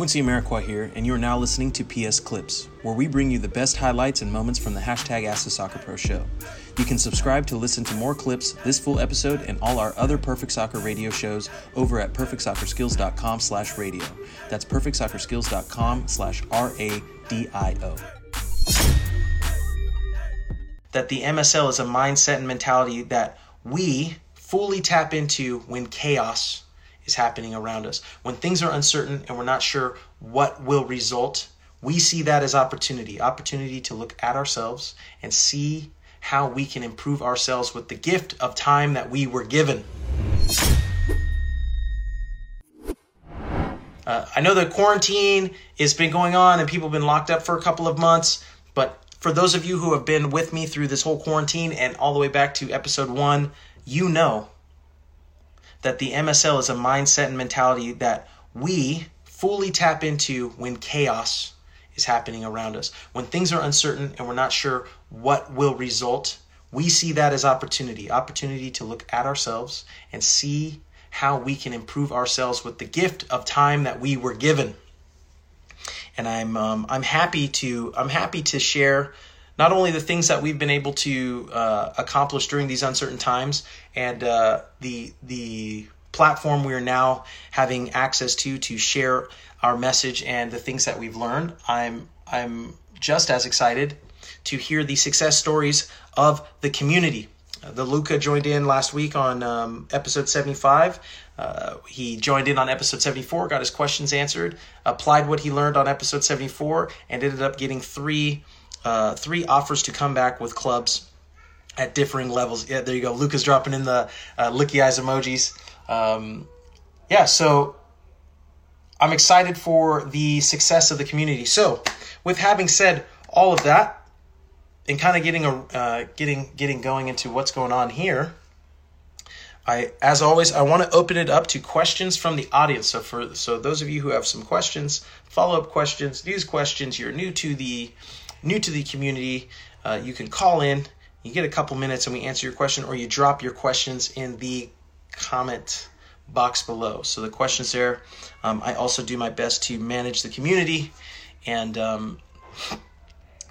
Quincy Amarikwa here, and you are now listening to PS Clips, where we bring you the best highlights and moments from the hashtag Ask the Soccer Pro show. You can subscribe to listen to more clips, this full episode, and all our other Perfect Soccer radio shows over at perfectsoccerskills.com slash radio. That's perfectsoccerskills.com slash R-A-D-I-O. That the MSL is a mindset and mentality that we fully tap into when chaos is happening around us. When things are uncertain and we're not sure what will result, we see that as opportunity opportunity to look at ourselves and see how we can improve ourselves with the gift of time that we were given. Uh, I know the quarantine has been going on and people have been locked up for a couple of months, but for those of you who have been with me through this whole quarantine and all the way back to episode one, you know that the MSL is a mindset and mentality that we fully tap into when chaos is happening around us. When things are uncertain and we're not sure what will result, we see that as opportunity opportunity to look at ourselves and see how we can improve ourselves with the gift of time that we were given. And I'm um, I'm happy to I'm happy to share not only the things that we've been able to uh, accomplish during these uncertain times and uh, the the platform we are now having access to to share our message and the things that we've learned. I'm I'm just as excited to hear the success stories of the community. Uh, the Luca joined in last week on um, episode 75. Uh, he joined in on episode 74, got his questions answered, applied what he learned on episode 74, and ended up getting three uh, three offers to come back with clubs at differing levels. Yeah, there you go. Luca's dropping in the uh, licky eyes emojis. Um, yeah, so I'm excited for the success of the community. So, with having said all of that, and kind of getting a uh, getting getting going into what's going on here, I as always I want to open it up to questions from the audience. So for so those of you who have some questions, follow up questions, news questions, you're new to the new to the community, uh, you can call in. You get a couple minutes and we answer your question, or you drop your questions in the comment box below. So the questions there. Um, I also do my best to manage the community and um,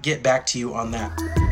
get back to you on that.